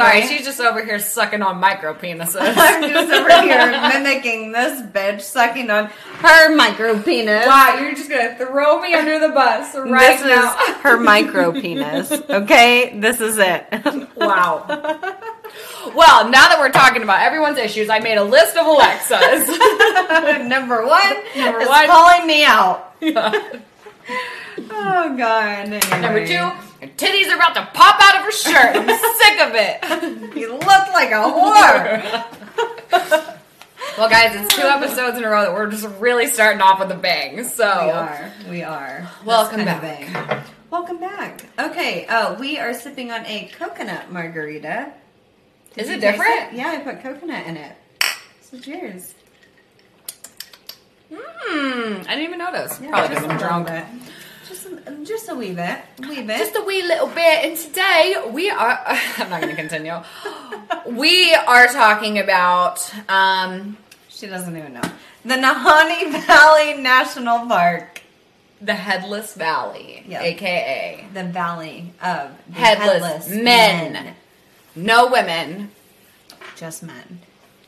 Sorry, she's just over here sucking on micro penises. I'm just over here mimicking this bitch sucking on her micro penis. wow, you're just gonna throw me under the bus right this now. is her micro penis. Okay, this is it. Wow. Well, now that we're talking about everyone's issues, I made a list of Alexas. Number one Number is one. calling me out. Yeah. Oh god. Number two, your titties are about to pop out of her shirt. I'm sick of it. You look like a whore. Well, guys, it's two episodes in a row that we're just really starting off with a bang. So, We are. We are. Welcome back. Welcome back. Okay, uh, we are sipping on a coconut margarita. Did Is it different? it? Yeah, I put coconut in it. Is yours. hmm, I didn't even notice. Yeah, Probably because I'm drunk. Just a, just a wee bit. Wee bit. Just a wee little bit, and today we are. I'm not going to continue. we are talking about. Um, she doesn't even know. The Nahanni Valley National Park. the Headless Valley, Yep. aka The valley of the headless, men. no women. Just men.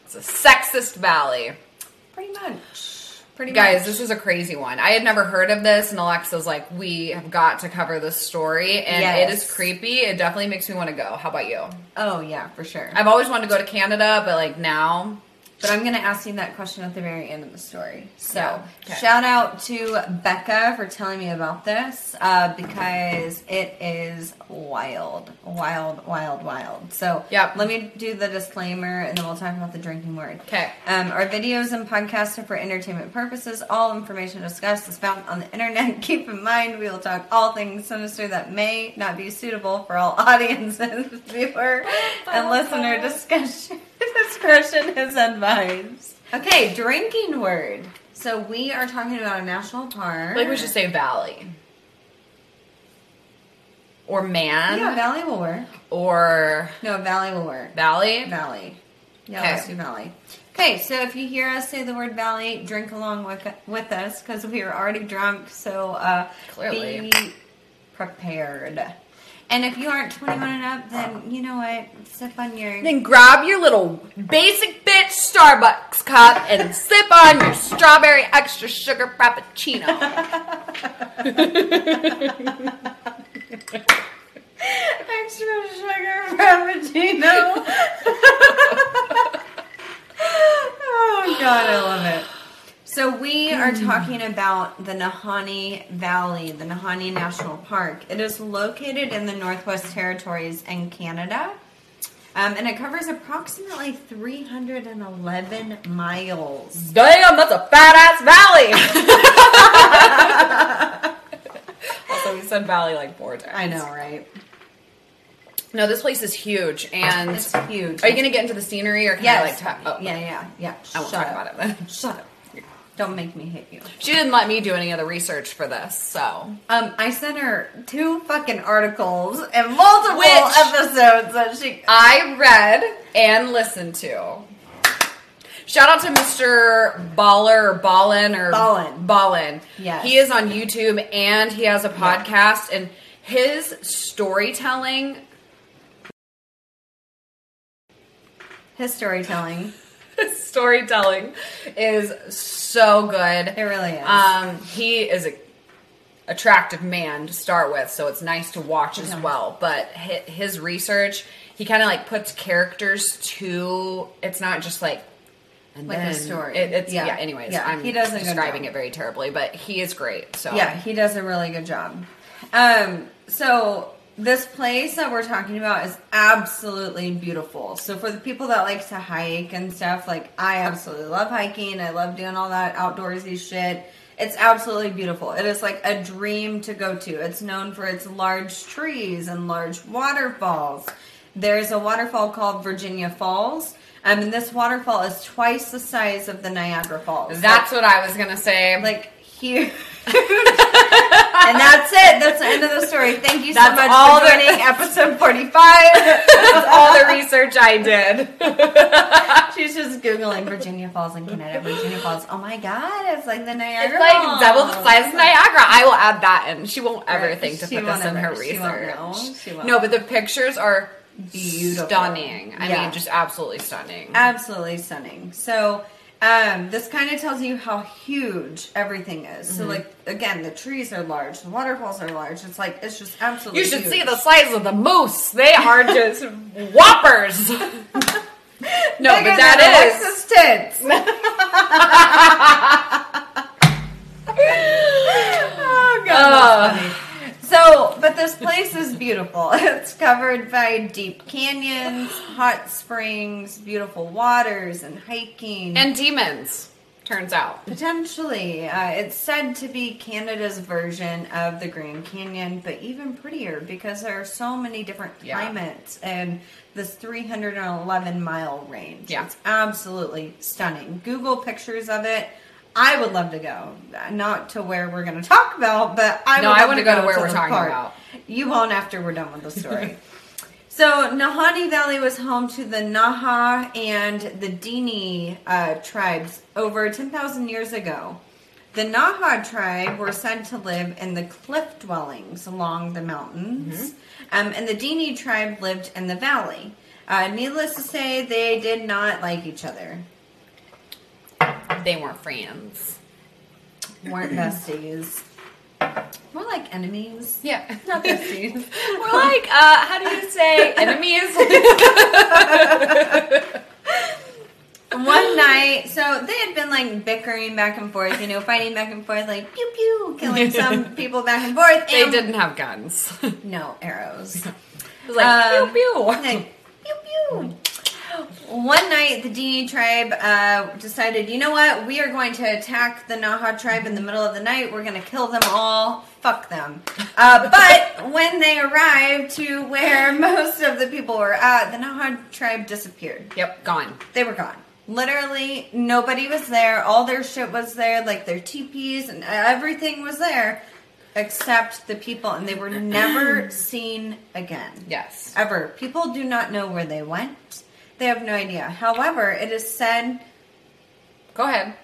It's a sexist valley. Pretty much. Pretty Guys, much. this is a crazy one. I had never heard of this, and Alexa's like, "We have got to cover this story," and it Yes. is creepy. It definitely makes me want to go. How about you? Oh, yeah, for sure. I've always wanted to go to Canada, but like now, But I'm going to ask you that question at the very end of the story. So, Yeah, okay. shout out to Becca for telling me about this uh, because it is wild, wild, wild, wild. So, yeah, let me do the disclaimer and then we'll talk about the drinking word. okay. Um, our videos and podcasts are for entertainment purposes. All information discussed is found on the internet. Keep in mind, we will talk all things sinister that may not be suitable for all audiences. Viewer and listener discussion discretion is advised. Okay, drinking word. So we are talking about a national park. Like we should say valley or man Yeah, valley will work. or No, valley will work. valley. Valley. Yeah, Okay. let's do valley. Okay, so if you hear us say the word valley, drink along with with us because we are already drunk. So uh, Clearly. be prepared. And if you aren't 21 and up, then you know what? Sip on your. Then grab your little basic bitch Starbucks cup and sip on your strawberry extra sugar frappuccino. extra sugar frappuccino. oh God, I love it. So we are talking about the Nahanni Valley, the Nahanni National Park. It is located in the Northwest Territories in Canada. Um, and it covers approximately 311 miles. Damn, that's a fat ass valley. also, we said valley like four times. I know, right? No, this place is huge, and It's huge. are you gonna get into the scenery or can Yes. I like talk? Oh, yeah, yeah, yeah. I won't Shut talk up. about it then. Shut up. Don't make me hit you. She didn't let me do any other research for this, so Um, I sent her two fucking articles and multiple Which- episodes that she. I read and listened to. Shout out to Mr. Baller or Ballen or Ballen. Ballen. Yes. He is on YouTube and he has a podcast and his storytelling His storytelling. His storytelling is so good. It really is. Um, he is a attractive man to start with, so it's nice to watch as well. But his research, he kind of like puts characters to. It's not just like. And Like a then story. It, it's yeah. Yeah. Anyways, Yeah, I'm he does describing it very terribly, but he is great. So yeah, he does a really good job. Um, so this place that we're talking about is absolutely beautiful. So for the people that like to hike and stuff, like I absolutely love hiking. I love doing all that outdoorsy shit. It's absolutely beautiful. It is like a dream to go to. It's known for its large trees and large waterfalls. There's a waterfall called Virginia Falls. Um, and this waterfall is twice the size of the Niagara Falls. that's what I was gonna say. like huge. and that's it. That's the end of the story. Thank you so That's much all for the- episode 45. that's all the research I did. She's just Googling Virginia Falls in Canada. Virginia Falls. Oh my God, it's like the Niagara It's like Falls. double the size of Niagara. I will add that in. She won't ever Right. think to She put this in her ever- she research. She won't. No, but the pictures are beautiful. Stunning. I Yeah. mean, just absolutely stunning. absolutely stunning. So um, this kind of tells you how huge everything is. Mm-hmm. So like again, the trees are large, the waterfalls are large. It's like it's just absolutely. You should huge. see the size of the moose. They are just whoppers. no, Bigger but that is. Alexa's tits. beautiful. It's covered by deep canyons, hot springs, beautiful waters, and hiking. and demons, turns out. Potentially, uh, it's said to be Canada's version of the Grand Canyon, but even prettier because there are so many different Yeah. climates and this 311 mile range. Yeah. It's absolutely stunning. Google pictures of it. I would love to go, not to where we're going to talk about, but I No, would I wanna go go to where to we're talking about. You won't after we're done with the story. So Nahanni Valley was home to the Naha and the Dini uh, tribes over 10,000 years ago. The Naha tribe were said to live in the cliff dwellings along the mountains, um, and the Dini tribe lived in the valley. Uh, needless to say, they did not like each other. They weren't friends. weren't besties. More like enemies. Yeah. Not besties. We're like, uh, how do you say enemies? One night, so they had been like bickering back and forth, you know, fighting back and forth, like pew pew, killing some people back and forth. they and- didn't have guns. No arrows. It was like, Um, pew pew. Like, pew pew. One night, the Dini tribe uh, decided, you know what? We are going to attack the Naha tribe in the middle of the night. We're going to kill them all. Fuck them. Uh, but when they arrived to where most of the people were at, the Naha tribe disappeared. Yep, gone. They were gone. Literally, nobody was there. All their shit was there, like their teepees and everything was there, except the people, and they were never seen again. Yes. Ever. People do not know where they went. They have no idea. However, it is said Go ahead.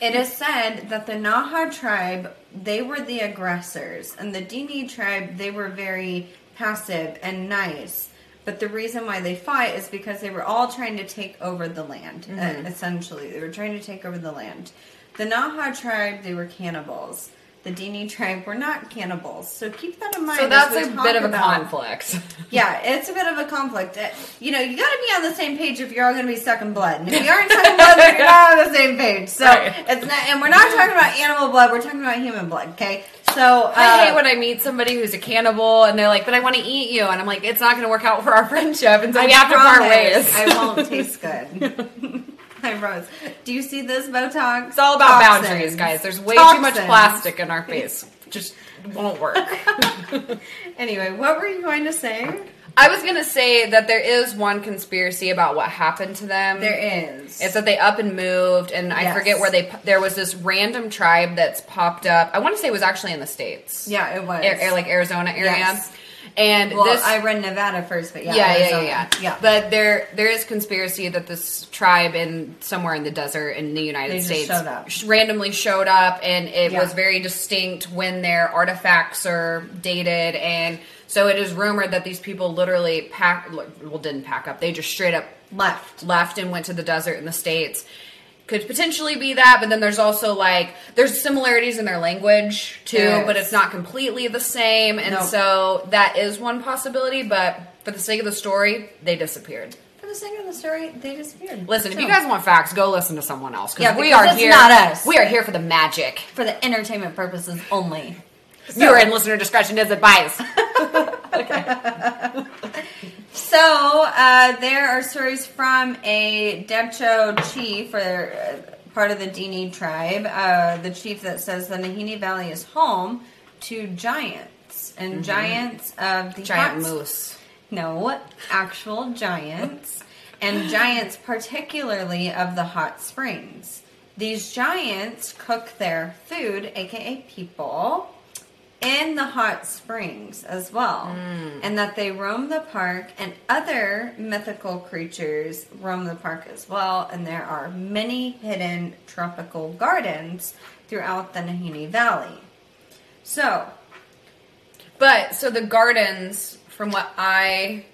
it is said that the Naha tribe they were the aggressors, and the Dini tribe they were very passive and nice. But the reason why they fought is because they were all trying to take over the land. uh, essentially, they were trying to take over the land. The Naha tribe they were cannibals. The Dini tribe were not cannibals. So keep that in mind. So that's a bit of a about- conflict. yeah, it's a bit of a conflict. Uh, You know, you got to be on the same page if you're all going to be sucking blood. And if you aren't sucking blood, you're not on the same page. So Right. it's not, and we're not talking about animal blood. We're talking about human blood. Okay, so uh, I hate when I meet somebody who's a cannibal and they're like, "But I want to eat you," and I'm like, "It's not going to work out for our friendship," and so I we have to part ways. I won't taste good. I promise. Do you see this Botox? It's all about Toxins. boundaries, guys. There's way too much plastic in our face. Just won't work. Anyway, what were you going to say? I was gonna say that there is one conspiracy about what happened to them. There is. It's that they up and moved, and I Yes. forget where they. There was this random tribe that's popped up. I want to say it was actually in the states. yeah, it was. Air- like Arizona area. Yes. And well, this, I read Nevada first, but yeah, yeah, yeah, yeah, yeah. But there, there is conspiracy that this tribe in somewhere in the desert in the United States showed randomly showed up, and it Yeah. was very distinct when their artifacts are dated, and so it is rumored that these people literally pack, well, didn't pack up. They just straight up left. left and went to the desert in the states could potentially be that but then there's also like there's similarities in their language too There but it's not completely the same and Nope. so that is one possibility but for the sake of the story they disappeared For the sake of the story, they disappeared. listen if you guys want facts go listen to someone else Yeah, we are it's here not us. we are here for the magic for the entertainment purposes only. viewer and listener discretion is advised So uh, there are stories from a Dehcho chief, or uh, part of the Dini tribe, uh, the chief that says the Nahanni Valley is home to giants and giants of the Mm-hmm. giant hot- moose No, actual giants, and giants particularly of the hot springs. These giants cook their food, aka people, in the hot springs as well. Mm. And that they roam the park, and other mythical creatures roam the park as well. And there are many hidden tropical gardens throughout the Nahanni Valley. So, But so the gardens, from what I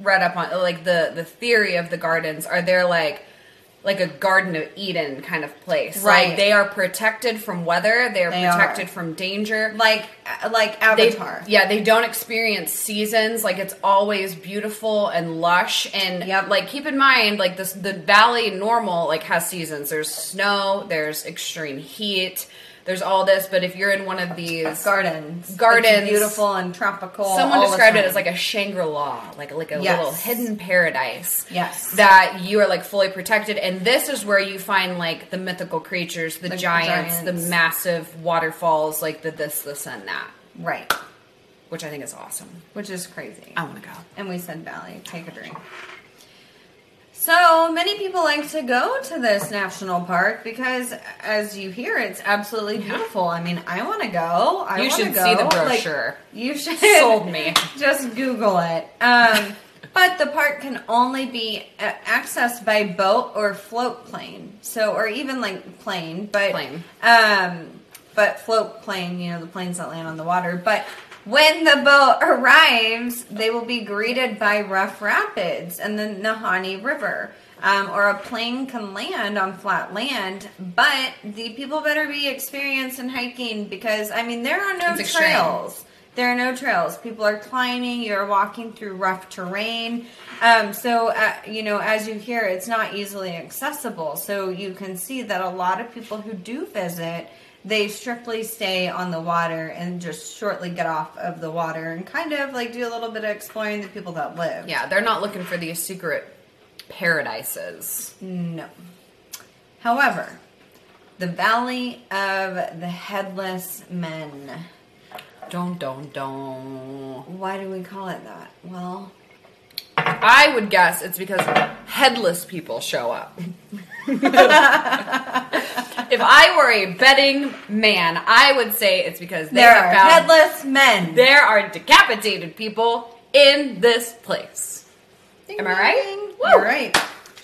read up on like the the theory of the gardens are they're like like a Garden of Eden kind of place. Right. Like they are protected from weather. They are They protected are. from danger. like uh, like They, Avatar. yeah, they don't experience seasons. Like it's always beautiful and lush. And Yep. like keep in mind, like this, the valley normal like has seasons. There's snow. There's extreme heat. There's all this. But if you're in one of these Gardens, Gardens. It's beautiful and tropical. Someone described it as like a Shangri La, like like a Yes. little hidden paradise. Yes. that you are like fully protected, and this is where you find like the mythical creatures, the, The giants, giants. the massive waterfalls, like the this, this, and that, right, which I think is awesome. which is crazy. I want to go. And we said Valley, take a drink. So many people like to go to this national park because, as you hear, it's absolutely beautiful. I mean, I want to go. I You should go. see the Like, brochure. you should Sold me. Just Google it. Um, but the park can only be uh, accessed by boat or float plane. So, or even like plane, but Plane. um, but float plane. You know, the planes that land on the water. But when the boat arrives, they will be greeted by rough rapids and the Nahanni River. Um, or a plane can land on flat land, but the people better be experienced in hiking because I mean there are no It's extreme. trails. There are no trails. People are climbing. You're walking through rough terrain. Um, so, uh, you know, as you hear, it's not easily accessible. So you can see that a lot of people who do visit, they strictly stay on the water and just shortly get off of the water and kind of like do a little bit of exploring the people that live. Yeah, they're not looking for these secret paradises. No. However, the Valley of the Headless Men. Don't, don't, don't. Why do we call it that? Well, I would guess it's because headless people show up. if I were a betting man, I would say it's because they there are found headless men. there are decapitated people in this place. Ding, Am I right? ding. You're right.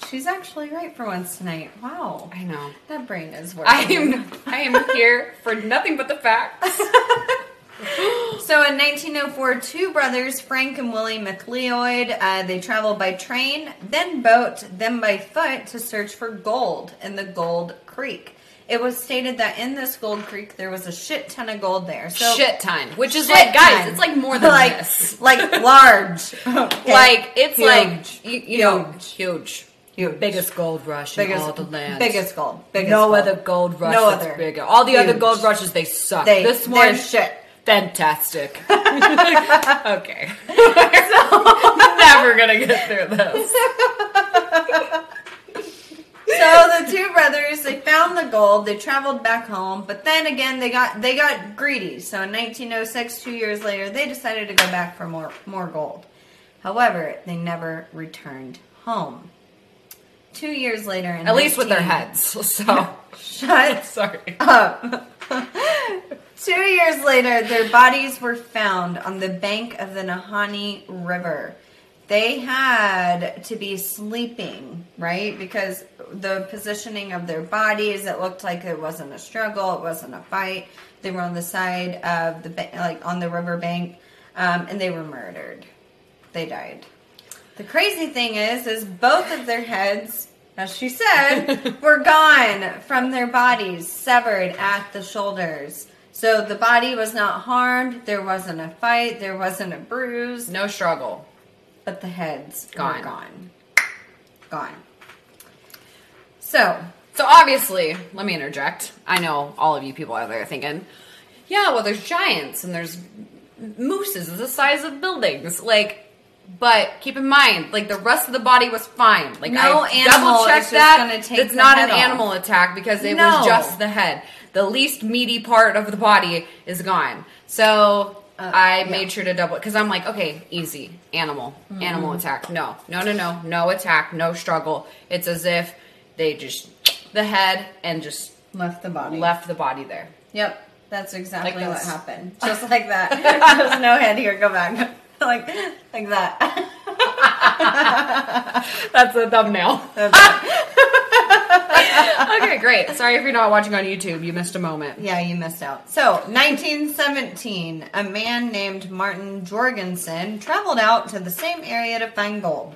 She's actually right for once tonight. Wow. I know. That brain is working. I am I am here for nothing but the facts. So in 1904, two brothers, Frank and Willie McLeod, uh, they traveled by train, then boat, then by foot to search for gold in the Gold Creek. It was stated that in this Gold Creek there was a shit ton of gold there. So Shit ton. Which is like guys, ton. it's like more than like, this. like large. Okay. Like it's Huge. like you, you know Huge. huge. Huge. Biggest gold rush in all the land. biggest gold. Biggest no gold. other gold rush No that's other. bigger. All the other gold rushes they suck. They, this one shit. Fantastic. okay. Never gonna get through this. so the two brothers they found the gold they traveled back home but then again they got they got greedy so in 1906 two years later they decided to go back for more more gold however they never returned home two years later in At least with their heads. So shut sorry. up two years later their bodies were found on the bank of the nahanni river they had to be sleeping, right? Because the positioning of their bodies, it looked like it wasn't a struggle, it wasn't a fight. They were on the side of the like on the riverbank, um, and they were murdered. They died. The crazy thing is, is both of their heads, as she said, were gone from their bodies, severed at the shoulders. So the body was not harmed. There wasn't a fight. There wasn't a bruise No struggle. but the heads Gone. gone. gone. Gone. So, So obviously, let me interject. I know all of you people out there are thinking, yeah, well, there's giants and there's mooses the size of buildings. Like, but keep in mind, like the rest of the body was fine. Like No I double checked that. it's not an off. animal attack because it No. was just the head. The least meaty part of the body is gone. So Uh, I yeah. made sure to double because I'm like, okay, easy animal, Mm-hmm. animal attack. No, no, no, no, no attack, no struggle. It's as if they just the head and just left the body. left the body there. Yep. That's exactly Like what happened. Just like that. There's no head here. Go back. like, like that. That's a thumbnail. okay, great. Sorry if you're not watching on YouTube. You missed a moment. Yeah, you missed out. So, 1917, a man named Martin Jorgensen traveled out to the same area to find gold.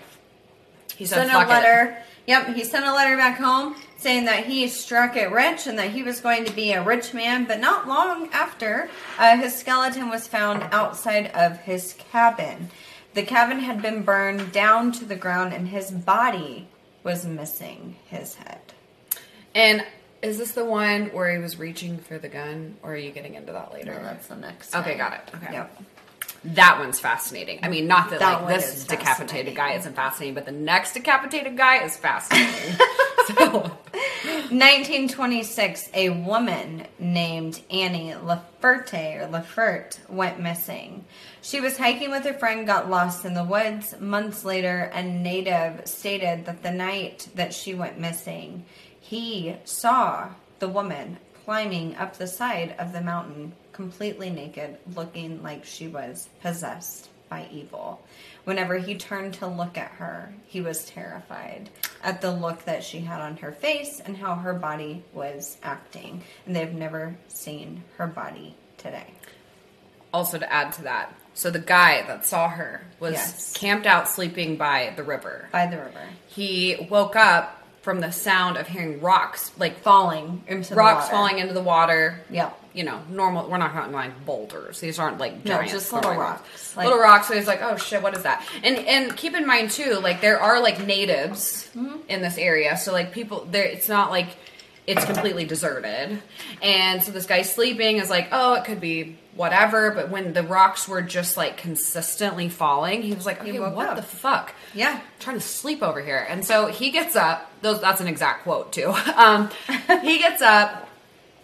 He Sent a "Fuck it." letter. Yep, he sent a letter back home saying that he struck it rich and that he was going to be a rich man. But not long after, uh, his skeleton was found outside of his cabin. The cabin had been burned down to the ground, and his body was missing his head. And is this the one where he was reaching for the gun, or are you getting into that later? No, that's the next. Okay, one. got it. Okay. Yep. That one's fascinating. I mean, not that, That like this decapitated guy isn't fascinating, but the next decapitated guy is fascinating. so, 1926, a woman named Annie Laferte or Laferte went missing. She was hiking with her friend, got lost in the woods. Months later, a native stated that the night that she went missing, he saw the woman climbing up the side of the mountain, completely naked, looking like she was possessed by evil. Whenever he turned to look at her, he was terrified at the look that she had on her face and how her body was acting. And they've never seen her body today. also to add to that, so the guy that saw her was Yes. camped out sleeping by the river. By the river. He woke up from the sound of hearing rocks, like Falling into the rocks water. falling into the water. Yeah. You know, normal. We're not talking like boulders. These aren't like No, just little rocks. Like- little rocks. So he's like, oh shit, what is that? And and keep in mind too, like there are like natives Mm-hmm. in this area. So like people there, it's not like it's completely deserted. And so this guy sleeping is like, oh, it could be whatever. But when the rocks were just like consistently falling, he was like, okay, what up. the fuck? Yeah. I'm trying to sleep over here. And so he gets up. Those that's an exact quote too. Um, he gets up.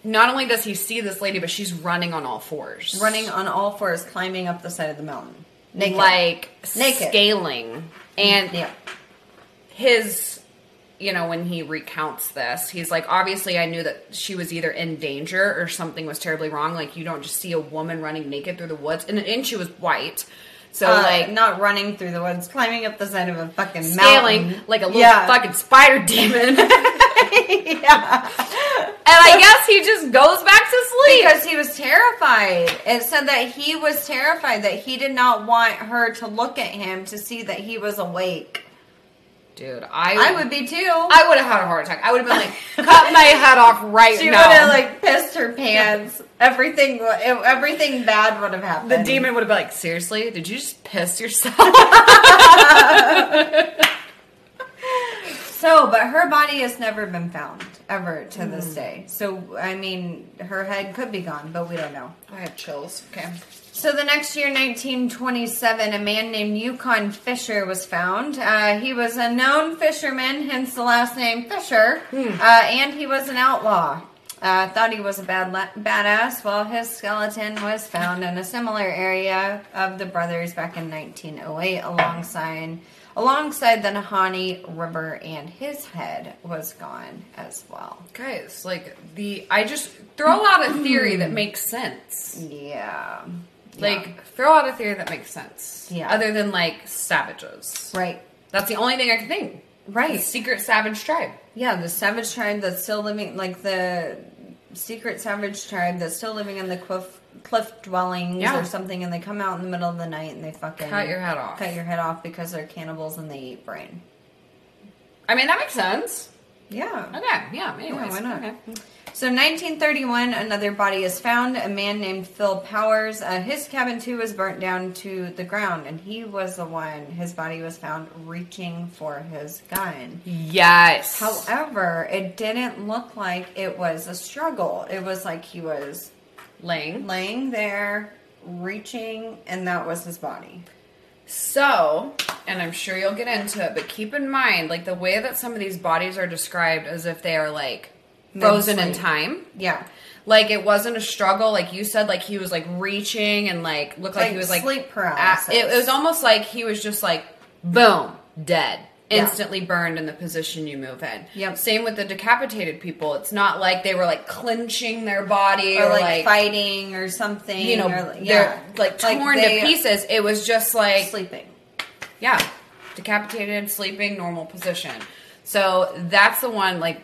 Not only does he see this lady, but she's running on all fours, Running on all fours, climbing up the side of the mountain. Naked. like Naked. scaling. And yeah. his, you know, when he recounts this, he's like, obviously, I knew that she was either in danger or something was terribly wrong. Like you don't just see a woman running naked through the woods, and, and she was white. So Uh, like not running through the woods, climbing up the side of a fucking scaling mountain. like a little Yeah. fucking spider demon. yeah. And I guess he just goes back to sleep. Because he was terrified. It said that he was terrified that he did not want her to look at him to see that he was awake. Dude, I I would be too. I would have had a heart attack. I would have been like, cut my head off right she now. would have like pissed her pants. everything, everything bad would have happened. the demon would have been like, seriously, did you just piss yourself? So, but her body has never been found ever to Hmm. this day. So, I mean, her head could be gone, but we don't know. I have chills. Okay. So the next year, 1927, a man named Yukon Fisher was found. Uh, he was a known fisherman, hence the last name Fisher, uh, and he was an outlaw. Uh, thought he was a bad la- badass. Well, his skeleton was found in a similar area of the brothers back in 1908, alongside alongside the Nahanni River, and his head was gone as well. Guys, like the I just throw out a theory that makes sense. Yeah, Like throw out a theory that makes sense. Yeah. Other than like savages. right. That's the only thing I can think. Right. The secret savage tribe. Yeah, the savage tribe that's still living, like the secret savage tribe that's still living in the cliff, cliff dwellings Yeah. or something, and they come out in the middle of the night and they fucking Cut your head off. cut your head off because they're cannibals and they eat brain. I mean that makes sense. Yeah. Okay, yeah, anyways. why not? Okay. So, 1931, another body is found. A man named Phil Powers. Uh, his cabin too was burnt down to the ground, and he was the one. His body was found reaching for his gun. Yes. However, it didn't look like it was a struggle. It was like he was Laying. laying there, reaching, and that was his body. So, and I'm sure you'll get into it, but keep in mind, like the way that some of these bodies are described as if they are like frozen in time. Yeah. Like it wasn't a struggle, like you said, like he was like reaching and like looked like, Like he was like sleep paralysis. it, it was almost like he was just like boom, dead. Yeah. Instantly burned in the position you move in. Yep. Same with the decapitated people. It's not like they were like clenching their body Or, or, like, like, fighting or something. you know, like- they're like torn they- to pieces. It was just like Sleeping. yeah, decapitated, sleeping, normal position. So that's the one. Like,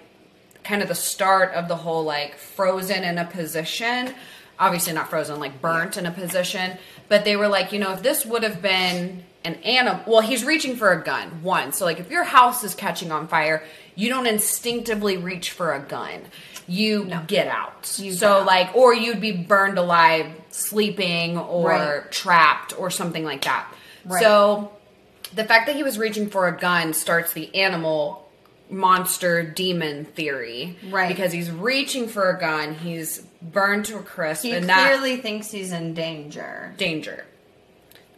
kind of the start of the whole like frozen in a position. Obviously, not frozen, like burnt in a position. But they were like, you know, if this would have been an animal, well, he's reaching for a gun, one. So, like, if your house is catching on fire, you don't instinctively reach for a gun. You get out. You so, out. like, or you'd be burned alive sleeping or Right. trapped or something like that. Right. So, the fact that he was reaching for a gun starts the animal monster demon theory Right. because he's reaching for a gun he's burned to a crisp He and that clearly thinks he's in danger. danger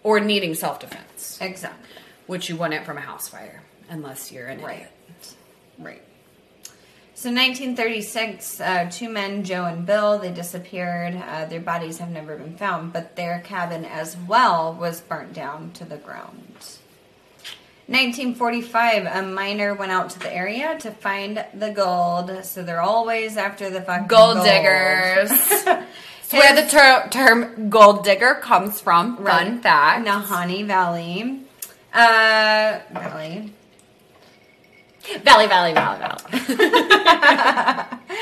or needing self-defense Exactly. which you wouldn't from a house fire unless you're an Right. idiot. Right. So 1936, uh, two men, Joe and Bill, they disappeared. Uh, their bodies have never been found, but their cabin as well was burnt down to the ground. 1945, a miner went out to the area to find the gold. So they're always after the fucking gold, gold. diggers it's where the ter- term gold digger comes from fun Right. fact Nahanni Valley. Uh, Valley. valley valley valley valley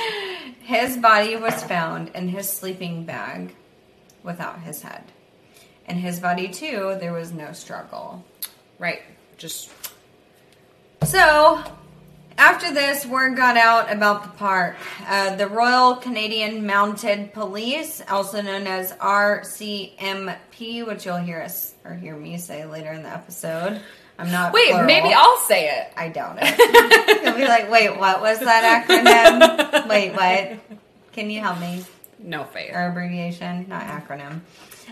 His body was found in his sleeping bag without his head. In his body, too, there was no struggle. right just So, after this, word got out about the park. Uh, the Royal Canadian Mounted Police, also known as RCMP, which you'll hear us or hear me say later in the episode. I'm not. wait plural. maybe i'll say it I doubt it. You'll be like, wait, what was that acronym? wait, what? Can you help me? no fair. or abbreviation, not acronym,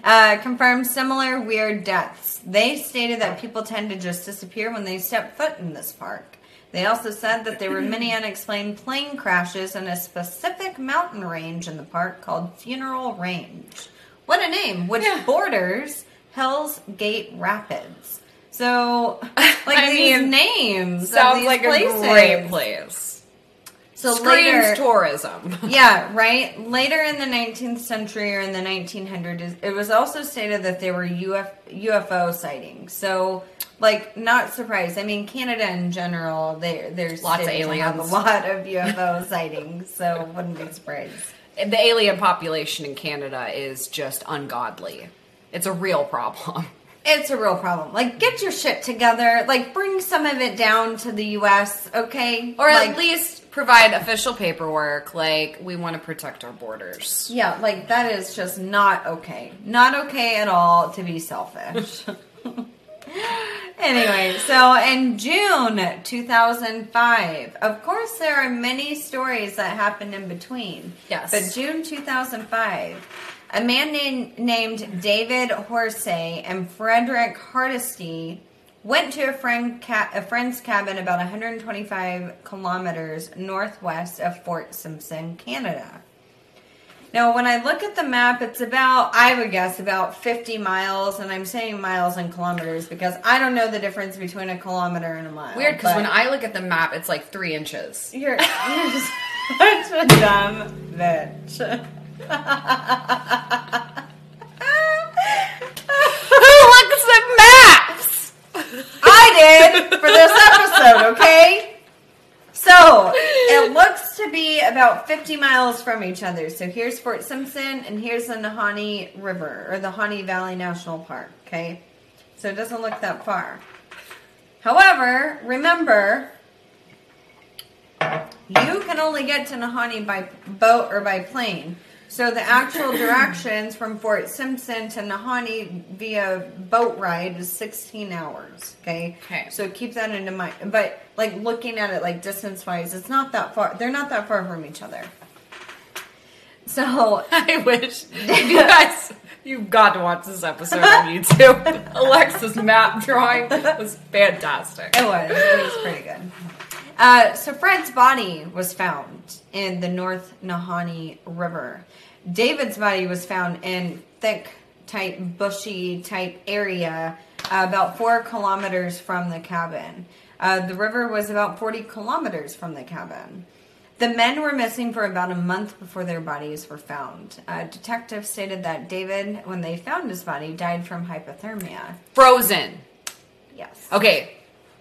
uh, confirmed similar weird deaths. They stated that people tend to just disappear when they step foot in this park. They also said that there were many unexplained plane crashes in a specific mountain range in the park called Funeral Range. What a name! Which Yeah. borders Hell's Gate Rapids. So, like I these mean, names sounds these like places. a great place So screams later, tourism yeah, right. Later in the 19th century or in the 1900s, it was also stated that there were Uf- UFO sightings. So, like, not surprised. I mean, Canada in general, they, there's Lots of stated to have aliens. a lot of UFO sightings. So, wouldn't be surprised. the alien population in Canada is just ungodly. It's a real problem. It's a real problem. Like, get your shit together. Like, bring some of it down to the U.S. Okay, Or like, at least provide official paperwork like we want to protect our borders. Yeah, like that is just not okay. Not okay at all to be selfish. anyway, so in June 2005, of course, there are many stories that happened in between. Yes. But June 2005, a man named, named David Horsey and Frederick Hardesty went to a friend ca- a friend's cabin about 125 kilometers northwest of Fort Simpson, Canada. Now, when I look at the map, it's about, I would guess, about 50 miles, and I'm saying miles and kilometers because I don't know the difference between a kilometer and a mile. Weird because when I look at the map, it's like three inches. You're, you're just such a dumb bitch. Who looks at maps? Did for this episode, okay? So, it looks to be about 50 miles from each other. So, here's Fort Simpson, and here's the Nahanni River, or the Nahanni Valley National Park, okay? So, it doesn't look that far. However, remember, you can only get to Nahanni by boat or by plane. So the actual directions from Fort Simpson to Nahanni via boat ride is 16 hours. Okay. Okay. So keep that into mind. But like looking at it like distance wise, it's not that far. They're not that far from each other. So I wish you guys. You've got to watch this episode on YouTube. Alexa's map drawing was fantastic. It was. It was pretty good. Uh, so Fred's body was found in the North Nahanni River. David's body was found in thick, type, bushy type area uh, about four kilometers from the cabin. Uh, the river was about 40 kilometers from the cabin. The men were missing for about a month before their bodies were found. Uh, detectives stated that David, when they found his body, died from hypothermia. Frozen. Yes. Okay,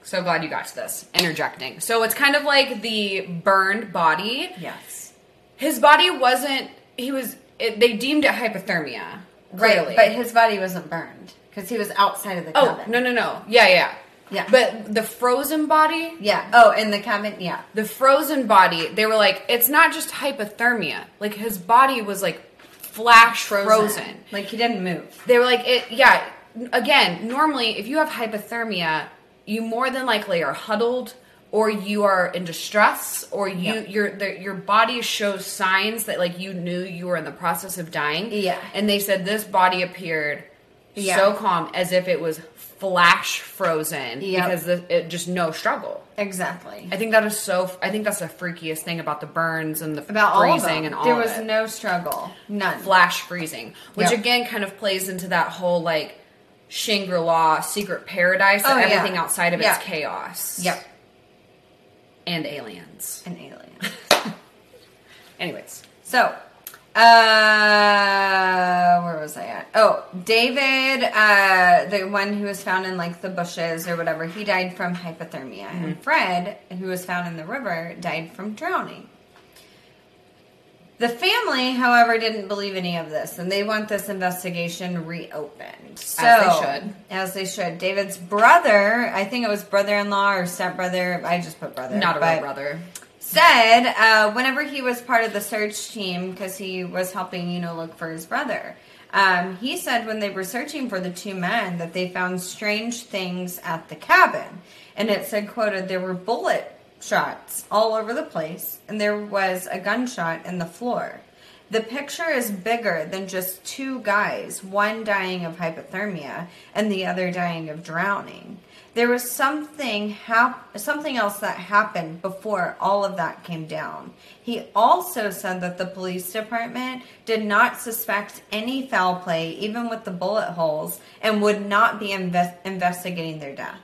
So glad you got to this. Interjecting. So it's kind of like the burned body. Yes. His body wasn't. He was. It, they deemed it hypothermia. Right, Clearly. but his body wasn't burned because he was outside of the oh cabin. no no no yeah yeah Yeah. But the frozen body. Yeah. Oh, in the cabin. Yeah. The frozen body. They were like, it's not just hypothermia. Like his body was like flash frozen. Like he didn't move. They were like, it. Yeah. Again, normally, if you have hypothermia, you more than likely are huddled, or you are in distress, or you Yeah. your the, your body shows signs that like you knew you were in the process of dying. Yeah. And they said this body appeared Yeah. so calm, as if it was flash frozen, Yep. because the, it just no struggle. Exactly. I think that is so. I think that's the freakiest thing about the burns and the About freezing them. and all there was no struggle. None. flash freezing, which Yep. again kind of plays into that whole like Shangri La secret paradise. Oh, that yeah. everything outside of Yeah. it's chaos. Yep. and aliens. An alien. Anyways, So, uh, where was I at? Oh, David, uh, the one who was found in like the bushes or whatever, he died from hypothermia. And Fred, who was found in the river, died from drowning. The family, however, didn't believe any of this, and they want this investigation reopened. So, they should. As they should. David's brother, I think it was brother-in-law or stepbrother. I just put brother. not a real brother. said uh, whenever he was part of the search team because he was helping you know look for his brother um, he said when they were searching for the two men that they found strange things at the cabin and it said quoted there were bullet shots all over the place and there was a gunshot in the floor the picture is bigger than just two guys, one dying of hypothermia and the other dying of drowning. There was something hap- something else that happened before all of that came down. He also said that the police department did not suspect any foul play, even with the bullet holes, and would not be invest- investigating their deaths.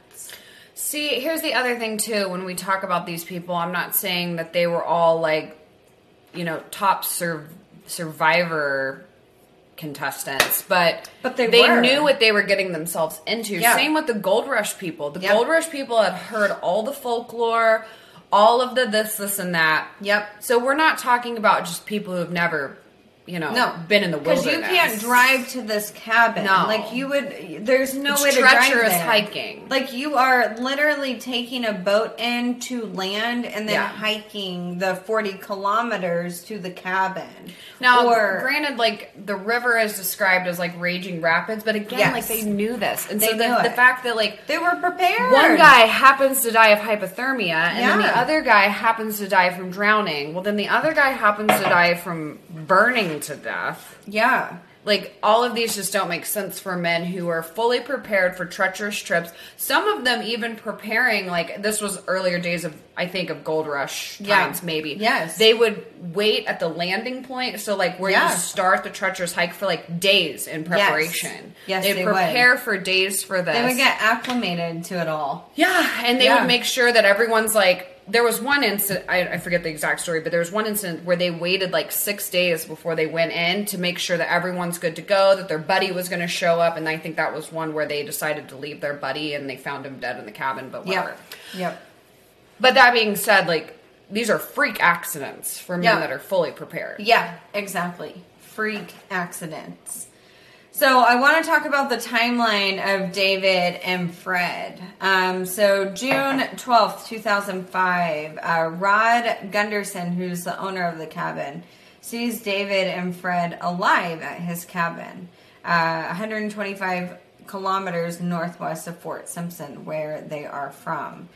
See, here's the other thing too. When we talk about these people, I'm not saying that they were all like, you know, top sur- survivor contestants, but But they were. knew what they were getting themselves into. Yeah. Same with the Gold Rush people. The Yep. Gold Rush people had heard all the folklore, all of the this, this, and that. Yep. So we're not talking about just people who've never, you know, No, been in the Because you can't drive to this cabin. No. like you would. There's no It's way to drive there. hiking. Like you are literally taking a boat in to land and then Yeah. hiking the 40 kilometers to the cabin. Now, or granted, like the river is described as like raging rapids, but again, Yes. like they knew this, and so the, the fact that like they were prepared. one guy happens to die of hypothermia, and then the other guy happens to die from drowning. Well, then the other guy happens to die from burning to death. yeah. Like all of these just don't make sense for men who are fully prepared for treacherous trips. Some of them even preparing like this was earlier days of I think of gold rush Yeah. times maybe. Yes. They would wait at the landing point so like where Yeah. you start the treacherous hike for like days in preparation. Yes, They'd they would. prepare for days for this. They would get acclimated to it all. Yeah, and they Yeah. would make sure that everyone's like. There was one incident, I, I forget the exact story, but there was one incident where they waited like six days before they went in to make sure that everyone's good to go, that their buddy was going to show up. And I think that was one where they decided to leave their buddy and they found him dead in the cabin, but whatever. Yep. Yep. But that being said, like, these are freak accidents for men Yeah. that are fully prepared. Yeah, exactly. Freak accidents. So I want to talk about the timeline of David and Fred. Um, so June twelfth, two thousand five, uh, Rod Gunderson, who's the owner of the cabin, sees David and Fred alive at his cabin, uh, 125 kilometers northwest of Fort Simpson, where they are from.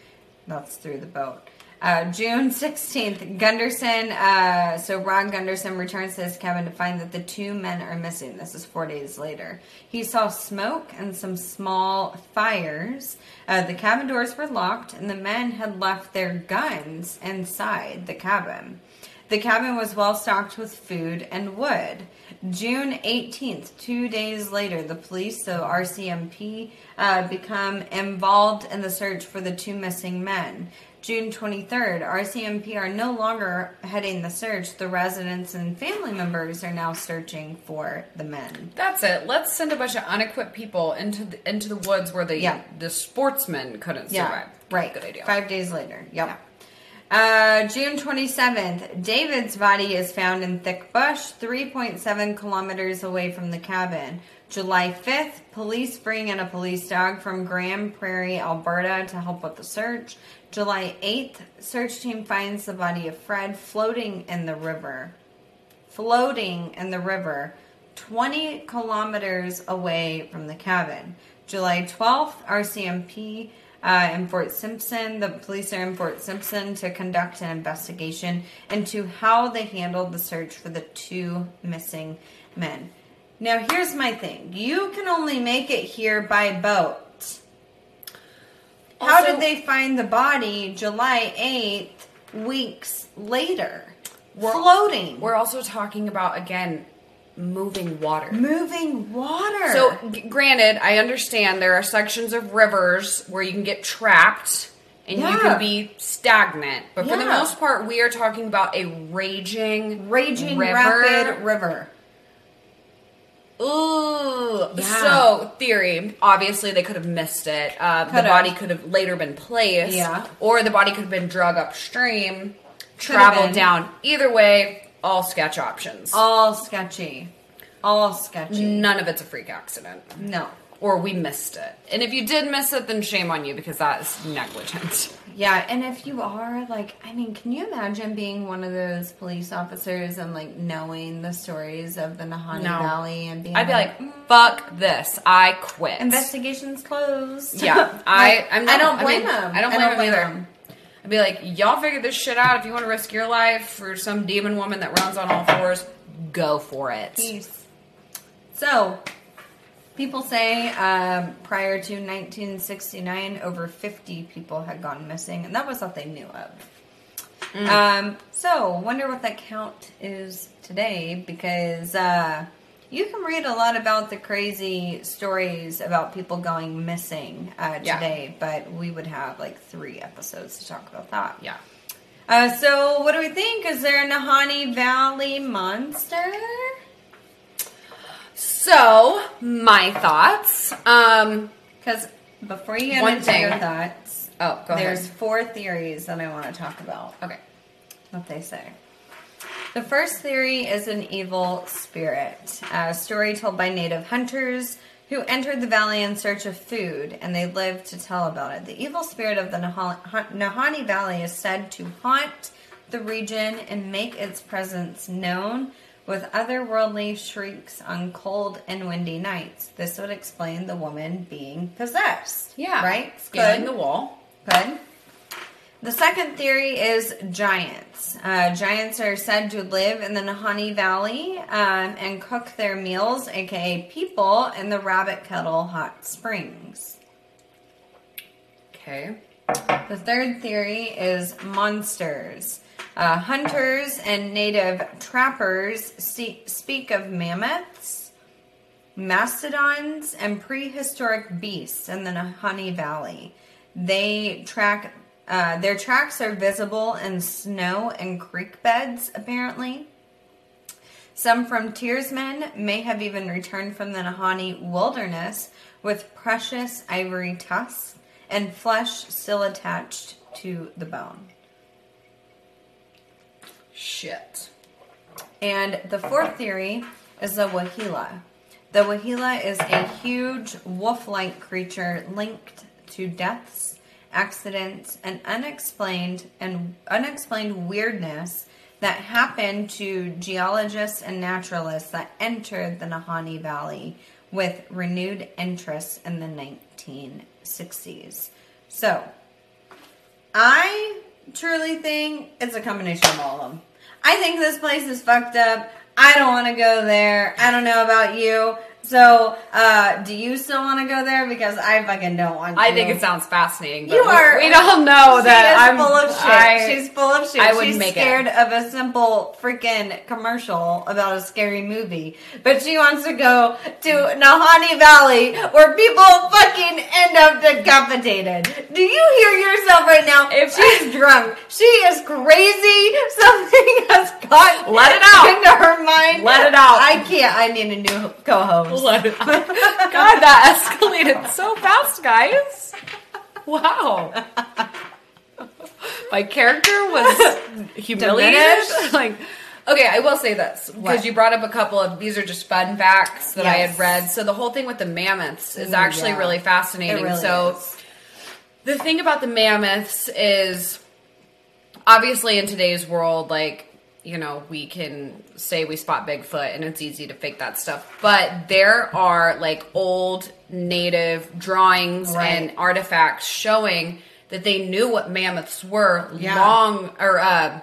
That's through the boat. Uh, June 16th, Gunderson, uh, so Ron Gunderson returns to his cabin to find that the two men are missing. This is four days later. He saw smoke and some small fires. Uh, the cabin doors were locked, and the men had left their guns inside the cabin. The cabin was well stocked with food and wood. June 18th, two days later, the police, so RCMP, uh, become involved in the search for the two missing men. June 23rd, RCMP are no longer heading the search. The residents and family members are now searching for the men. That's it. Let's send a bunch of unequipped people into the, into the woods where the Yeah. the sportsmen couldn't survive. right. Good idea. Five days later. Yep. Uh, June 27th, David's body is found in thick bush, 3.7 kilometers away from the cabin. July 5th, police bring in a police dog from Grande Prairie, Alberta to help with the search. July 8th, search team finds the body of Fred floating in the river. Floating in the river, 20 kilometers away from the cabin. July 12th, RCMP uh, in Fort Simpson, the police are in Fort Simpson to conduct an investigation into how they handled the search for the two missing men. Now, here's my thing you can only make it here by boat. How Also- did they find the body July 8th, weeks later? Floating. We're also talking about again moving water. moving water. So, g- granted, I understand there are sections of rivers where you can get trapped and you can be stagnant, but for the most part, we are talking about a raging, raging river. rapid river. Ooh. Yeah. So, theory. Obviously, they could have missed it. Uh, the body could have later been placed. Yeah. Or the body could have been drug upstream, traveled down. Either way, all sketch options. All sketchy. All sketchy. None of it's a freak accident. No. Or we missed it. And if you did miss it, then shame on you because that is negligent. Yeah, and if you are like, I mean, can you imagine being one of those police officers and like knowing the stories of the Nahanni No. Valley and being I'd be like, fuck this. I quit. investigations closed. Yeah, I, Like, I'm I don't blame mean, them. I don't blame them either. them. I'd be like, y'all figure this shit out. If you want to risk your life for some demon woman that runs on all fours, go for it. Peace. So, people say um, prior to 1969, over 50 people had gone missing, and that was what they knew of. Um, so, wonder what that count is today because uh, you can read a lot about the crazy stories about people going missing uh, Yeah. today, but we would have like three episodes to talk about that. Yeah. Uh, so, what do we think? Is there a Nahanni Valley monster? So, my thoughts. Um, Because before you get One into thing. your thoughts, oh, go there's ahead. four theories that I want to talk about. Okay. What they say. The first theory is an evil spirit, a story told by native hunters who entered the valley in search of food, and they lived to tell about it. The evil spirit of the Naha- Ha- Nahanni Valley is said to haunt the region and make its presence known with otherworldly shrieks on cold and windy nights. This would explain the woman being possessed. Yeah. Right? Scaling Good. the wall. Good. The second theory is giants. Uh, giants are said to live in the Nahanni Valley um, and cook their meals, aka people, in the Rabbit Kettle hot springs. Okay. The third theory is monsters. Uh, hunters and native trappers see, speak of mammoths, mastodons, and prehistoric beasts in the Nahanni Valley. They track. Uh, their tracks are visible in snow and creek beds, apparently. Some frontiersmen may have even returned from the Nahanni wilderness with precious ivory tusks and flesh still attached to the bone. Shit. And the fourth theory is the Waheela. The Waheela is a huge wolf like creature linked to deaths, accidents, and unexplained and unexplained weirdness that happened to geologists and naturalists that entered the Nahanni Valley with renewed interest in the 1960s. So, I truly think it's a combination of all of them. I think this place is fucked up. I don't want to go there. I don't know about you. So, uh, do you still want to go there? Because I fucking don't want to. I think it sounds fascinating. But You we- are. We, don't know she that is I'm full of shit. I- She's full of shit. I wouldn't She's make it. scared of a simple freaking commercial about a scary movie, but she wants to go to Nahanni Valley where people fucking end up decapitated. Do you hear yourself right now? If she's drunk, she is crazy. Something has gotten Let it out. into her mind. Let it out. I can't. I need a new co-host. God, that escalated so fast, guys. Wow. My character was humiliated. Like, okay, I will say this because you brought up a couple of these are just fun facts that I had read. So the whole thing with the mammoths is Ooh, actually yeah. really fascinating. Really so is. the thing about the mammoths is obviously in today's world, like, you know, we can say we spot Bigfoot and it's easy to fake that stuff. But there are like old native drawings Right. and artifacts showing that they knew what mammoths were Yeah. long or uh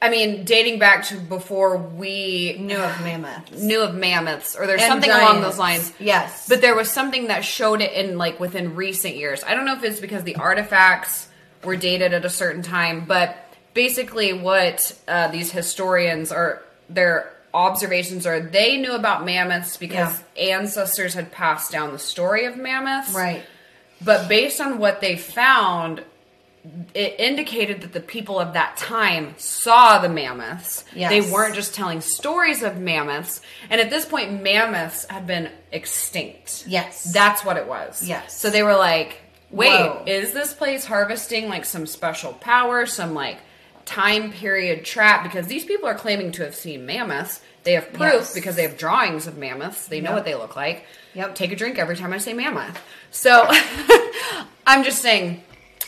I mean, dating back to before we Knew of mammoths. knew of mammoths, or there's And something along those lines. Yes. But there was something that showed it in like within recent years. I don't know if it's because the artifacts were dated at a certain time, but basically what uh, these historians are their observations are they knew about mammoths because ancestors had passed down the story of mammoths. Right. But based on what they found, it indicated that the people of that time saw the mammoths. Yes. They weren't just telling stories of mammoths. And at this point, mammoths had been extinct. Yes. That's what it was. Yes. So they were like, wait, Whoa. is this place harvesting like some special power, some like time period trap? Because these people are claiming to have seen mammoths. They have proof Yes. because they have drawings of mammoths. They know Yep. what they look like. Yep. Take a drink every time I say mammoth. So I'm just saying,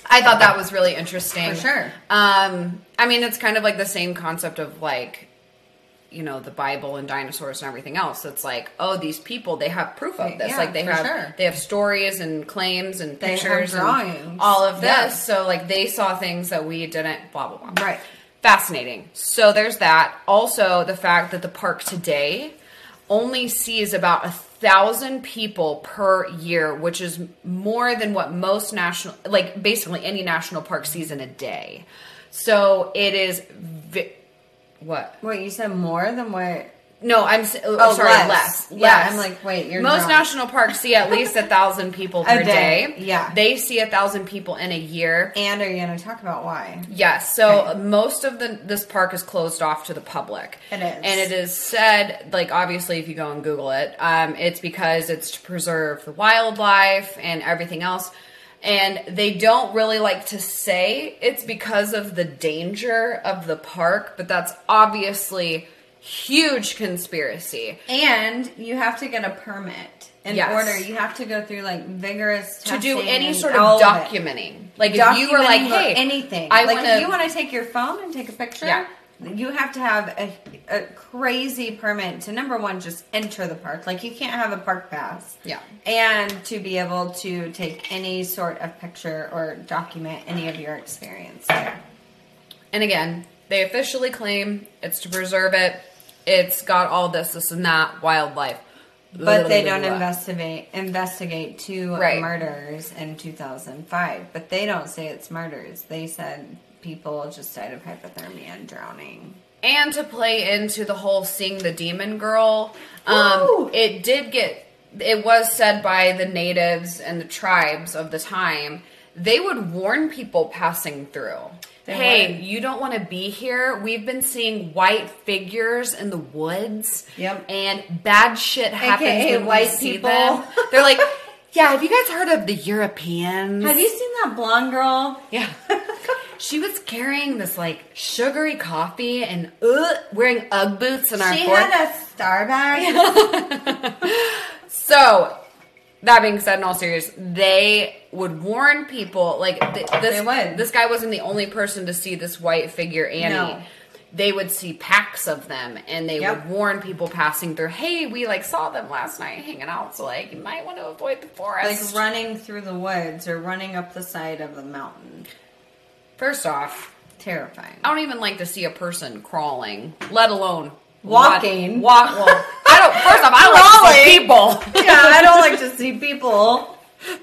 I thought that was really interesting. For sure. Um, I mean, it's kind of like the same concept of like, you know, the Bible and dinosaurs and everything else. It's like, oh, these people, they have proof of this. Yeah, like they have, sure. they have stories and claims and pictures and all of this. Yeah. So like they saw things that we didn't. Blah blah blah. Right. Fascinating. So there's that. Also, the fact that the park today only sees about a thousand people per year, which is more than what most national, like basically any national park sees in a day. So it is. Vi- what? Wait, you said more than what? No, I'm oh, Oh, sorry, less. less. Yeah, I'm like, wait, you're most drunk. national parks see at least a thousand people per day, day. yeah. they see a thousand people in a year. And are you going to talk about why? Yes. So Okay. most of the this park is closed off to the public. It is. and it is said like obviously if you go and Google it, um, it's because it's to preserve the wildlife and everything else. And they don't really like to say it's because of the danger of the park, but that's obviously huge conspiracy. And you have to get a permit in Yes. order. You have to go through like vigorous To do any sort of of documenting, like if you were like, "Hey, anything, I like want if you to," want to take your phone and take a picture, Yeah. You have to have a, a crazy permit to number one just enter the park. Like you can't have a park pass, Yeah. and to be able to take any sort of picture or document any of your experience there. And again, they officially claim it's to preserve it. It's got all this, this, and that wildlife. But they don't investigate investigate two Right. murders in 2005. But they don't say it's murders. They said people just died of hypothermia and drowning. And to play into the whole seeing the demon girl, um, it did get. It was said by the natives and the tribes of the time. They would warn people passing through. They hey, would. you don't want to be here. We've been seeing white figures in the woods. Yep. And bad shit happens AKA when white we see people. them. They're like, yeah, have you guys heard of the Europeans? Have you seen that blonde girl? Yeah. she was carrying this like sugary coffee and uh, wearing Ugg boots in our She fourth. had a star bag. so, that being said, in all seriousness, they would warn people like th- this. This guy wasn't the only person to see this white figure, Annie. No. They would see packs of them, and they Yep. would warn people passing through. Hey, we like saw them last night hanging out, so like you might want to avoid the forest. like running through the woods or running up the side of the mountain. First off, Terrifying. I don't even like to see a person crawling, let alone Walking. Walk. Well, I don't. First off, I don't like to see people. yeah, I don't like to see people,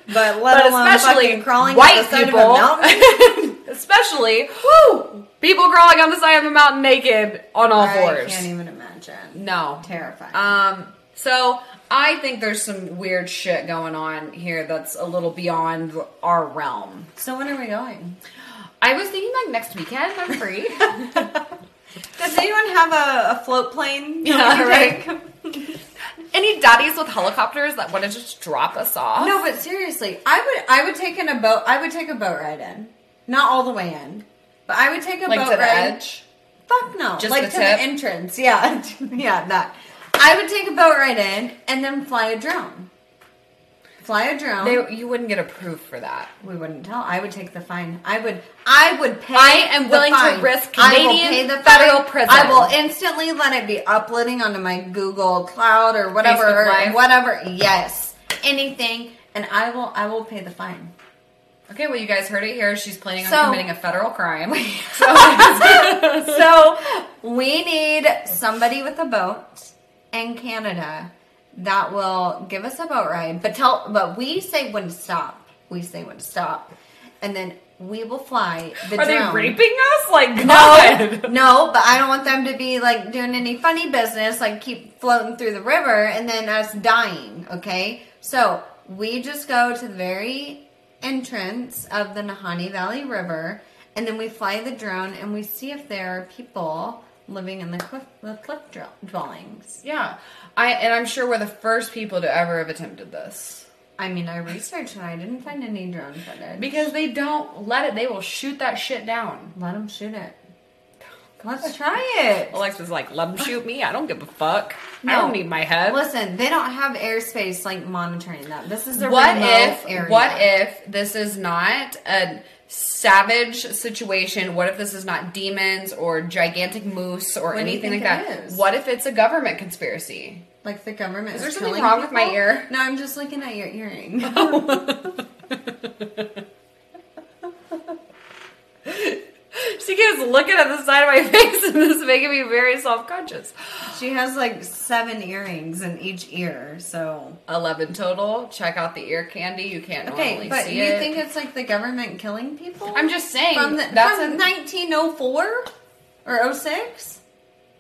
but let but alone especially fucking crawling white up the side people. of a mountain. especially, woo, people crawling on the side of a mountain naked on all I fours. can't even imagine. No. Terrifying. Um. So I think there's some weird shit going on here that's a little beyond our realm. so when are we going? I was thinking like next weekend. I'm free. Does anyone have a, a float plane? Yeah, right. Any daddies with helicopters that want to just drop us off? No, but seriously, I would I would take in a boat. I would take a boat ride in, not all the way in, but I would take a like boat to the ride. edge. Fuck no, Just like the to tip? the entrance. Yeah, yeah, that. I would take a boat ride in and then fly a drone. Fly a drone. They, you wouldn't get approved for that. we wouldn't tell. I would take the fine. I would. I would pay. I am willing to fine. risk I will Canadian pay the federal prison. I will instantly let it be uploading onto my Google Cloud or whatever, Live. whatever. Yes, anything, and I will. I will pay the fine. Okay, well, you guys heard it here. She's planning on So- committing a federal crime. so we need somebody with a boat in Canada that will give us a boat ride. But tell, but we say when to stop. We say when to stop, and then we will fly the drone. Are they raping us? Like, No, no, but I don't want them to be like doing any funny business, like keep floating through the river and then us dying. Okay, so we just go to the very entrance of the Nahanni Valley River, and then we fly the drone and we see if there are people living in the cliff, the cliff dwellings. Yeah, I and I'm sure we're the first people to ever have attempted this I mean, I researched and I didn't find any drone footage. because they don't let it. They will shoot that shit down. Let them shoot it. Let's try it. Alexa's like, let them shoot me. I don't give a fuck. I don't need my head. Listen, they don't have airspace like monitoring that. This is a what remote if area. what if this is not a savage situation. What if this is not demons or gigantic moose or What anything like that? what if it's a government conspiracy? Like the government Is is, there something wrong with my ear? No, I'm just looking at your earring. she keeps looking at the side of my face and this is making me very self-conscious she has like seven earrings in each ear, so 11 total check out the ear candy you can't okay. normally But you it think it's like the government killing people? i'm just saying from the, that's from a 1904 or 06?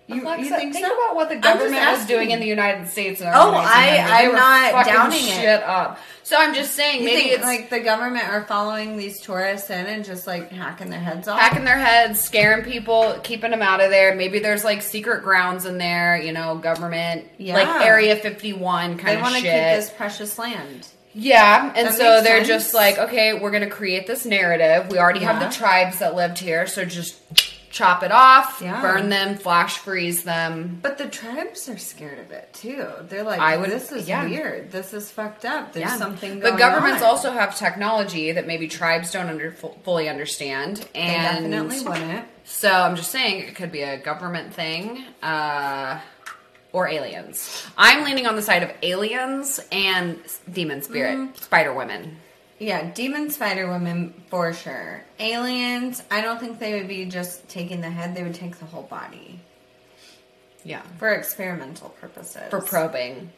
You, Alexa, you think, think so? about what the government was doing in the United States. In Oh, I, I'm not downing it. shit up. So I'm just saying, You maybe it's like the government are following these tourists in and just like hacking their heads off? hacking their heads, scaring people, keeping them out of there. Maybe there's like secret grounds in there, you know, government, Yeah. like Area 51 kind They of They want to keep this precious land. yeah, and That so they're sense. just like, okay, we're going to create this narrative. We already have the tribes that lived here, so just chop it off, Yeah. burn them, flash freeze them. But the tribes are scared of it too. They're like, I would- this is yeah. weird. This is fucked up. There's something But governments on. also have technology that maybe tribes don't under, fully understand, They and definitely wouldn't. So I'm just saying it could be a government thing, uh, or aliens. I'm leaning on the side of aliens and demon spirit, Mm-hmm. spider women. Yeah, demon spider women for sure. Aliens, I don't think they would be just taking the head. They would take the whole body Yeah, for experimental purposes. for probing.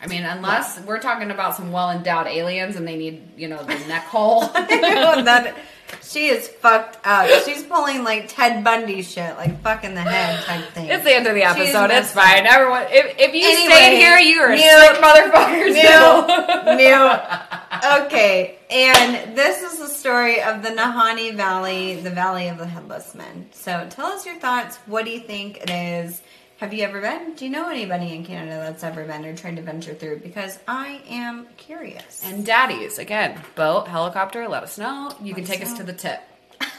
I mean, unless we're talking about some well endowed aliens and they need, you know, the neck hole. that she is fucked up. She's pulling like Ted Bundy shit, like fucking the head type thing. It's the end of the She's episode. It's messed up. fine. Everyone, if, if you Anyway, stayed here, you are a mute. sick motherfucker. New, new. Okay, and this is the story of the Nahanni Valley, the Valley of the Headless Men. So tell us your thoughts. What do you think it is? Have you ever been? Do you know anybody in Canada that's ever been or tried to venture through? Because I am curious. And daddies, again, boat, helicopter, let us know. You can Let take us us to the tip.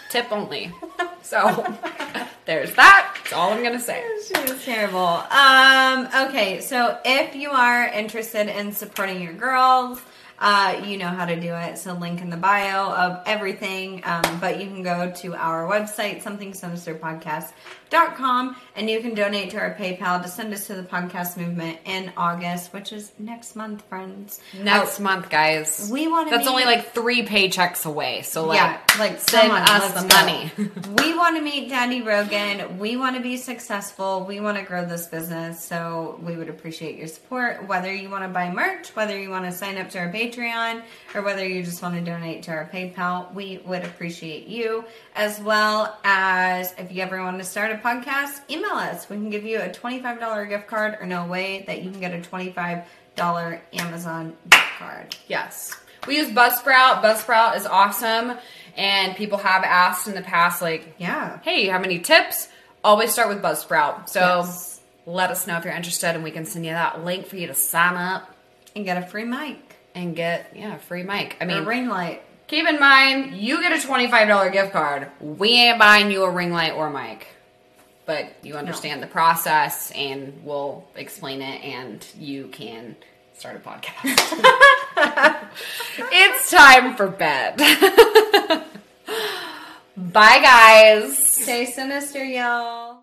Tip only. So there's that. That's all I'm gonna say. She was terrible. Um, okay, so if you are interested in supporting your girls, uh, you know how to do it. So link in the bio of everything. Um, but you can go to our website, something sinister podcast.com, and you can donate to our PayPal to send us to the podcast movement in August, which is next month, friends. Next Oh, month, guys. we wanna That's meet- only like three paychecks away. So like, yeah, like send us the money. we want to meet Daddy Rogan. We want to be successful. We want to grow this business. So we would appreciate your support. Whether you want to buy merch, whether you want to sign up to our Patreon, or whether you just want to donate to our PayPal, we would appreciate you. As well as if you ever want to start a podcast, email us. We can give you a $25 gift card, or no way that you can get a $25 Amazon gift card. Yes. We use Buzzsprout. Buzzsprout is awesome. And people have asked in the past, like, Yeah. hey, how many tips? Always start with Buzzsprout. So Yes. let us know if you're interested and we can send you that link for you to sign up And get a free mic and get, yeah, a free mic. I or mean, a ring light. keep in mind, you get a $25 gift card. We ain't buying you a ring light or mic. But you understand the process and we'll explain it and you can start a podcast. it's time for bed. Bye, guys. Stay sinister, y'all.